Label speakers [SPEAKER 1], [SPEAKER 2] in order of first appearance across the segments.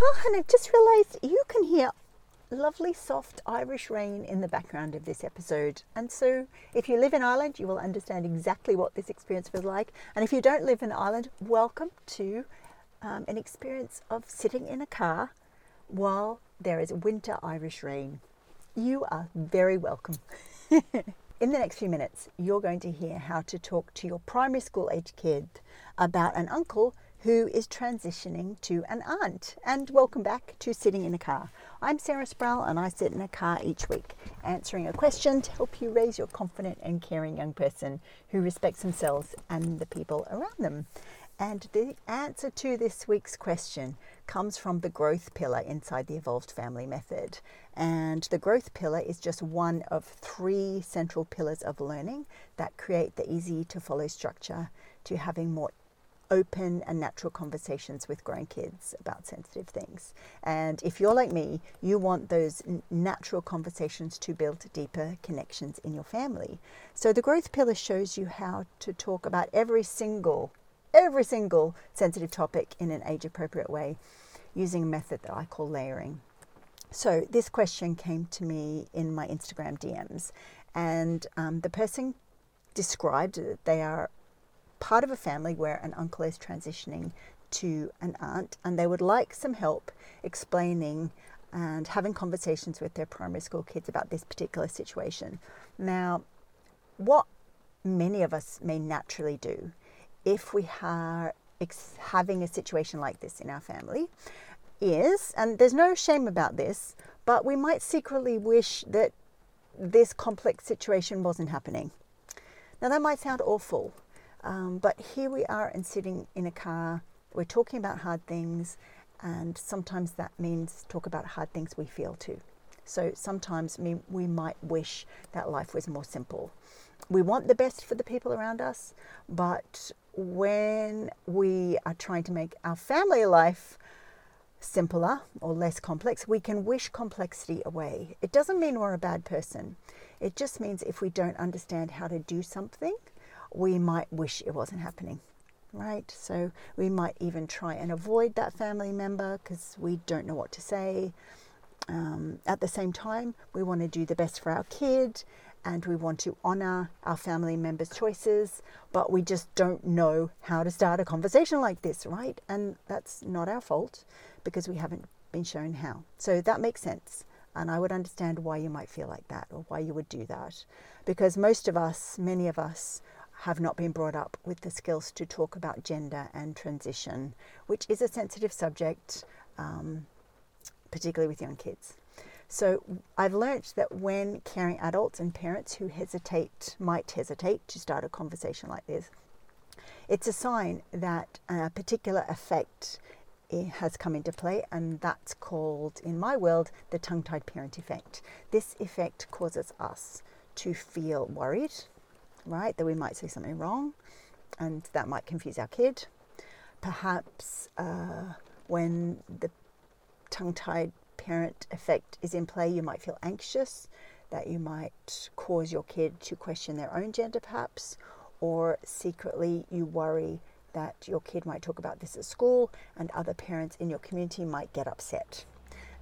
[SPEAKER 1] Oh, and I've just realised you can hear lovely soft Irish rain in the background of this episode. And so, if you live in Ireland, you will understand exactly what this experience was like. And if you don't live in Ireland, welcome to um, an experience of sitting in a car while there is winter Irish rain. You are very welcome. in the next few minutes, you're going to hear how to talk to your primary school age kid about an uncle who is transitioning to an aunt. And welcome back to Sitting in a Car. I'm Sarah Sproul and I sit in a car each week answering a question to help you raise your confident and caring young person who respects themselves and the people around them. And the answer to this week's question comes from the growth pillar inside the Evolved Family Method. And the growth pillar is just one of three central pillars of learning that create the easy to follow structure to having more open and natural conversations with grown kids about sensitive things. And if you're like me, you want those natural conversations to build deeper connections in your family. So the growth pillar shows you how to talk about every single every single sensitive topic in an age appropriate way using a method that I call layering. So this question came to me in my Instagram DMs and um, the person described that they are part of a family where an uncle is transitioning to an aunt and they would like some help explaining and having conversations with their primary school kids about this particular situation. Now, what many of us may naturally do if we are ex- having a situation like this in our family is, and there's no shame about this, but we might secretly wish that this complex situation wasn't happening. Now, that might sound awful, um, but here we are and sitting in a car. We're talking about hard things, and sometimes that means talk about hard things we feel too. So sometimes we, we might wish that life was more simple. We want the best for the people around us, but when we are trying to make our family life simpler or less complex, we can wish complexity away. It doesn't mean we're a bad person. It just means if we don't understand how to do something, we might wish it wasn't happening, right? So we might even try and avoid that family member because we don't know what to say. Um, at the same time, we want to do the best for our kid and we want to honor our family members' choices, but we just don't know how to start a conversation like this, right? And that's not our fault because we haven't been shown how. So that makes sense. And I would understand why you might feel like that or why you would do that. Because most of us, many of us, have not been brought up with the skills to talk about gender and transition, which is a sensitive subject, um, particularly with young kids. So I've learnt that when caring adults and parents who hesitate, might hesitate to start a conversation like this, it's a sign that a particular effect eh, has come into play, and that's called, in my world, the tongue tied parent effect. This effect causes us to feel worried, right? That we might say something wrong and that might confuse our kid. Perhaps uh, when the tongue tied parent effect is in play, you might feel anxious, that you might cause your kid to question their own gender, perhaps, or secretly you worry that your kid might talk about this at school and other parents in your community might get upset.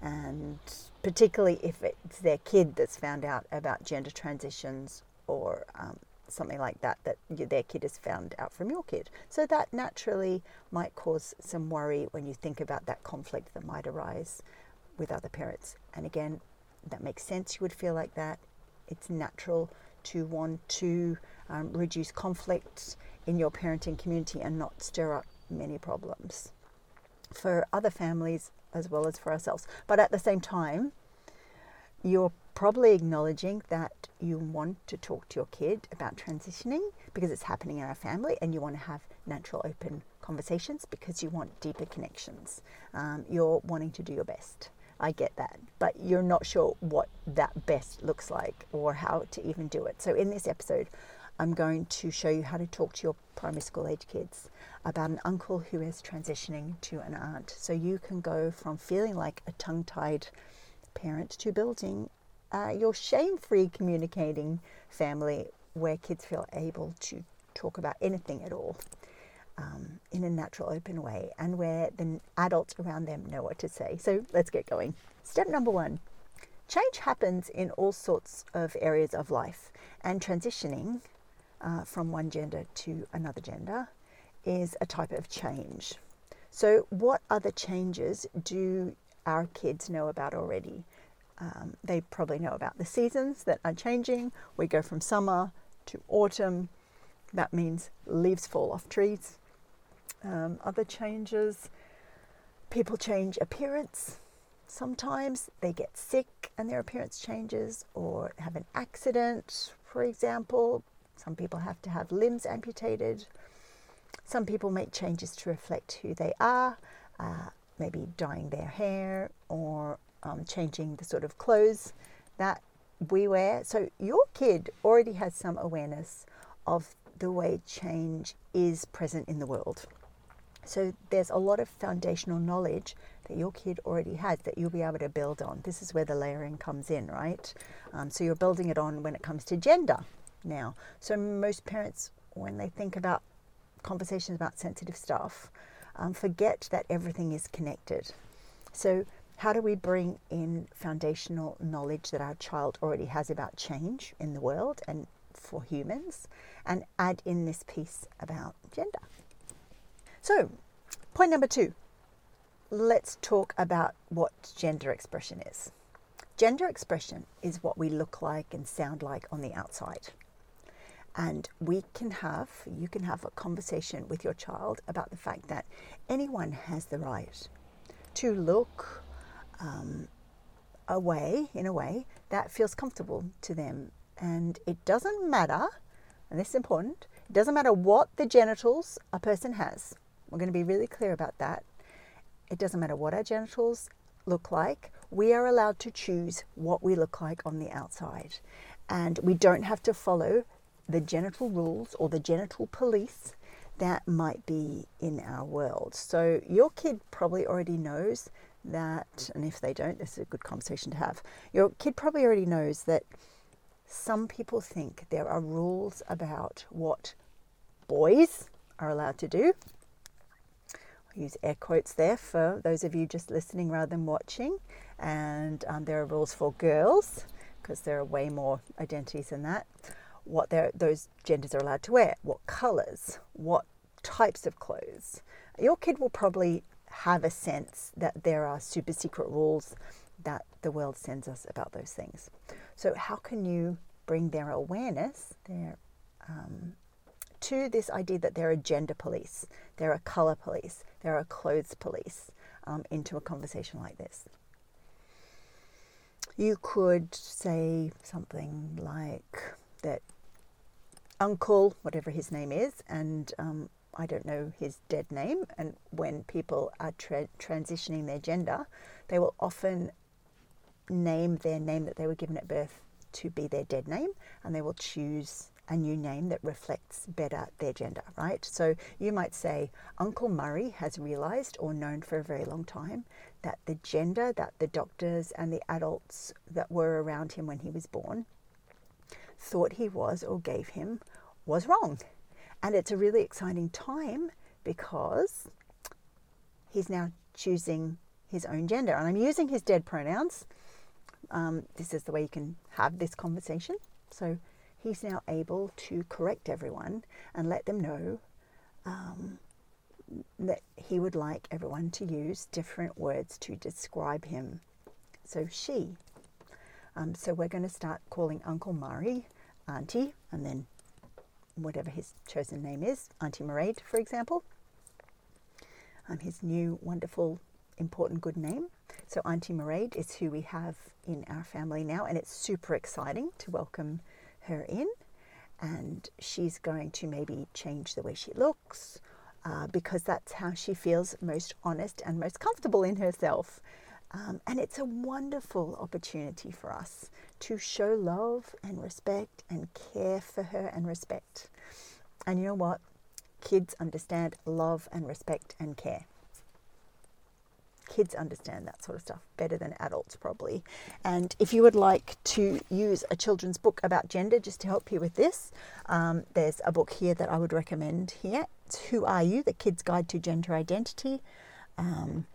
[SPEAKER 1] And particularly if it's their kid that's found out about gender transitions or um, something like that that their kid has found out from your kid. So that naturally might cause some worry when you think about that conflict that might arise with other parents. And again, that makes sense. You would feel like that. It's natural to want to um, reduce conflict in your parenting community and not stir up many problems for other families as well as for ourselves. But at the same time, you're probably acknowledging that you want to talk to your kid about transitioning because it's happening in our family and you want to have natural, open conversations because you want deeper connections. Um, you're wanting to do your best. I get that, but you're not sure what that best looks like or how to even do it. So, in this episode, I'm going to show you how to talk to your primary school age kids about an uncle who is transitioning to an aunt. So, you can go from feeling like a tongue tied parent to building uh, your shame free communicating family where kids feel able to talk about anything at all. um, in a natural, open way, and where the adults around them know what to say. So let's get going. Step number one change happens in all sorts of areas of life, and transitioning uh, from one gender to another gender is a type of change. So, what other changes do our kids know about already? Um, they probably know about the seasons that are changing. We go from summer to autumn. That means leaves fall off trees. Um, other changes, people change appearance. Sometimes they get sick and their appearance changes, or have an accident, for example. Some people have to have limbs amputated. Some people make changes to reflect who they are, uh, maybe dyeing their hair or um, changing the sort of clothes that we wear. So your kid already has some awareness of the way change is present in the world. So there's a lot of foundational knowledge that your kid already has that you'll be able to build on. This is where the layering comes in, right? Um, so you're building it on when it comes to gender now. So most parents, when they think about conversations about sensitive stuff, um, forget that everything is connected. So how do we bring in foundational knowledge that our child already has about change in the world and for humans and add in this piece about gender? So, point number two let's talk about what gender expression is. Gender expression is what we look like and sound like on the outside. And we can have, you can have a conversation with your child about the fact that anyone has the right to look um, a way, in a way, that feels comfortable to them. And it doesn't matter, and this is important, it doesn't matter what the genitals a person has. We're going to be really clear about that. It doesn't matter what our genitals look like, we are allowed to choose what we look like on the outside. And we don't have to follow the genital rules or the genital police that might be in our world. So your kid probably already knows that, and if they don't, this is a good conversation to have. Your kid probably already knows that some people think there are rules about what boys are allowed to do. I'll use air quotes there for those of you just listening rather than watching. And um, there are rules for girls because there are way more identities than that. What those genders are allowed to wear, what colours, what types of clothes. Your kid will probably have a sense that there are super secret rules that the world sends us about those things. So, how can you bring their awareness their, um, to this idea that there are gender police, there are color police, there are clothes police um, into a conversation like this? You could say something like that uncle, whatever his name is, and um, I don't know his dead name, and when people are tra- transitioning their gender, they will often name their name that they were given at birth to be their dead name, and they will choose a new name that reflects better their gender, right? So you might say, Uncle Murray has realized or known for a very long time that the gender that the doctors and the adults that were around him when he was born thought he was or gave him was wrong. And it's a really exciting time because he's now choosing his own gender. And I'm using his dead pronouns. Um, this is the way you can have this conversation. So he's now able to correct everyone and let them know um, that he would like everyone to use different words to describe him. So she. Um, so we're going to start calling Uncle Murray Auntie and then whatever his chosen name is, Auntie Mairead, for example. Um, his new, wonderful, important, good name. So, Auntie Mairead is who we have in our family now, and it's super exciting to welcome her in. And she's going to maybe change the way she looks uh, because that's how she feels most honest and most comfortable in herself. Um, and it's a wonderful opportunity for us to show love and respect and care for her and respect. And you know what? Kids understand love and respect and care. Kids understand that sort of stuff better than adults, probably. And if you would like to use a children's book about gender just to help you with this, um, there's a book here that I would recommend here It's Who Are You? The Kid's Guide to Gender Identity. Um,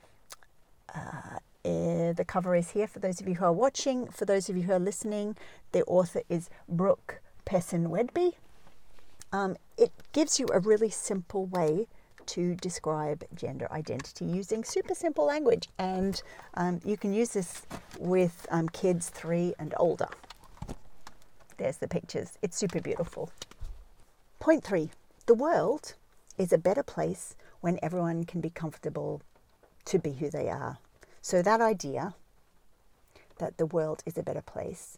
[SPEAKER 1] uh, uh, the cover is here for those of you who are watching. For those of you who are listening, the author is Brooke Pessin Wedby. Um, it gives you a really simple way to describe gender identity using super simple language, and um, you can use this with um, kids three and older. There's the pictures, it's super beautiful. Point three the world is a better place when everyone can be comfortable to be who they are. So, that idea that the world is a better place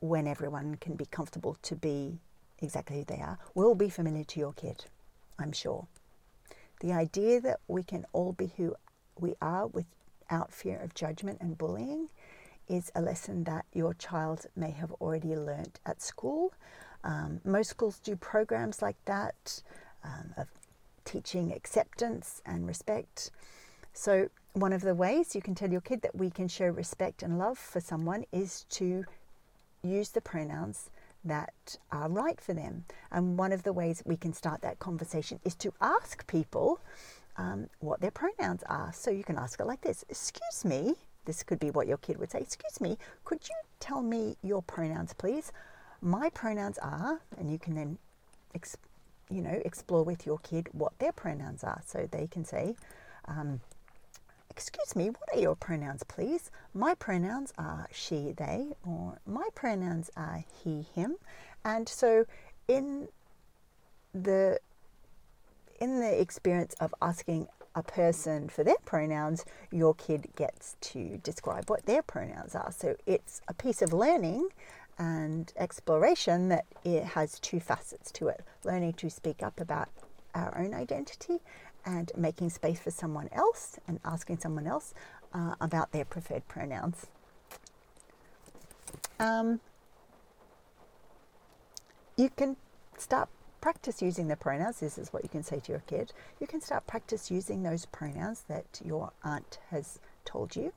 [SPEAKER 1] when everyone can be comfortable to be exactly who they are will be familiar to your kid, I'm sure. The idea that we can all be who we are without fear of judgment and bullying is a lesson that your child may have already learnt at school. Um, most schools do programs like that um, of teaching acceptance and respect. So, one of the ways you can tell your kid that we can show respect and love for someone is to use the pronouns that are right for them. And one of the ways we can start that conversation is to ask people um, what their pronouns are. So you can ask it like this Excuse me, this could be what your kid would say. Excuse me, could you tell me your pronouns, please? My pronouns are, and you can then, you know, explore with your kid what their pronouns are. So they can say, um, Excuse me, what are your pronouns, please? My pronouns are she, they, or my pronouns are he, him. And so in the in the experience of asking a person for their pronouns, your kid gets to describe what their pronouns are. So it's a piece of learning and exploration that it has two facets to it learning to speak up about our own identity and making space for someone else and asking someone else uh, about their preferred pronouns. Um, you can start practice using the pronouns. This is what you can say to your kid. You can start practice using those pronouns that your aunt has told you,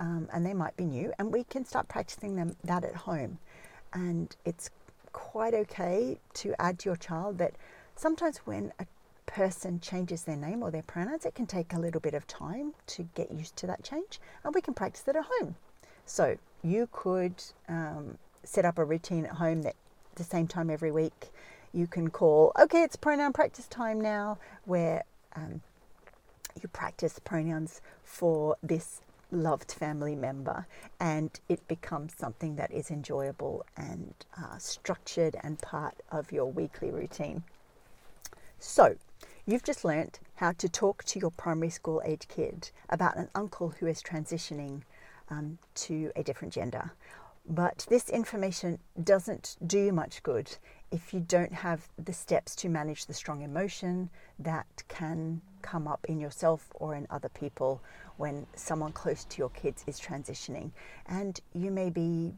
[SPEAKER 1] um, and they might be new. And we can start practicing them that at home. And it's quite okay to add to your child that sometimes when a person changes their name or their pronouns, it can take a little bit of time to get used to that change, and we can practice it at home. So you could um, set up a routine at home that the same time every week you can call, okay, it's pronoun practice time now, where um, you practice pronouns for this loved family member and it becomes something that is enjoyable and uh, structured and part of your weekly routine. So, You've just learnt how to talk to your primary school age kid about an uncle who is transitioning um, to a different gender. But this information doesn't do much good if you don't have the steps to manage the strong emotion that can come up in yourself or in other people when someone close to your kids is transitioning. And you may be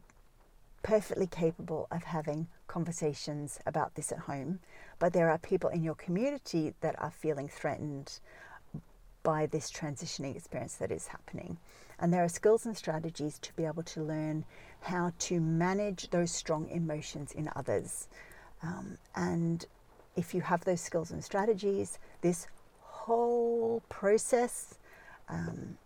[SPEAKER 1] perfectly capable of having conversations about this at home, but there are people in your community that are feeling threatened by this transitioning experience that is happening. And there are skills and strategies to be able to learn how to manage those strong emotions in others. Um, and if you have those skills and strategies, this whole process um,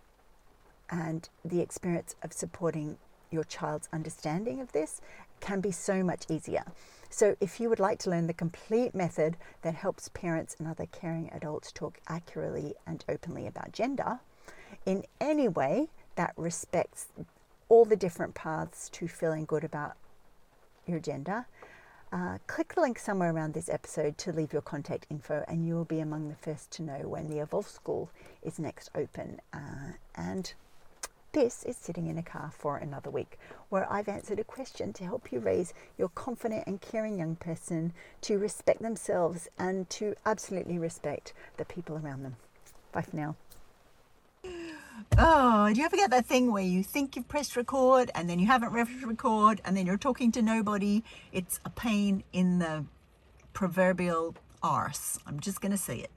[SPEAKER 1] and the experience of supporting your child's understanding of this can be so much easier. So, if you would like to learn the complete method that helps parents and other caring adults talk accurately and openly about gender in any way that respects all the different paths to feeling good about your gender, uh, click the link somewhere around this episode to leave your contact info, and you will be among the first to know when the Evolve School is next open. Uh, and this is Sitting in a Car for Another Week, where I've answered a question to help you raise your confident and caring young person to respect themselves and to absolutely respect the people around them. Bye for now. Oh, do you ever get that thing where you think you've pressed record and then you haven't pressed record and then you're talking to nobody? It's a pain in the proverbial arse. I'm just going to say it.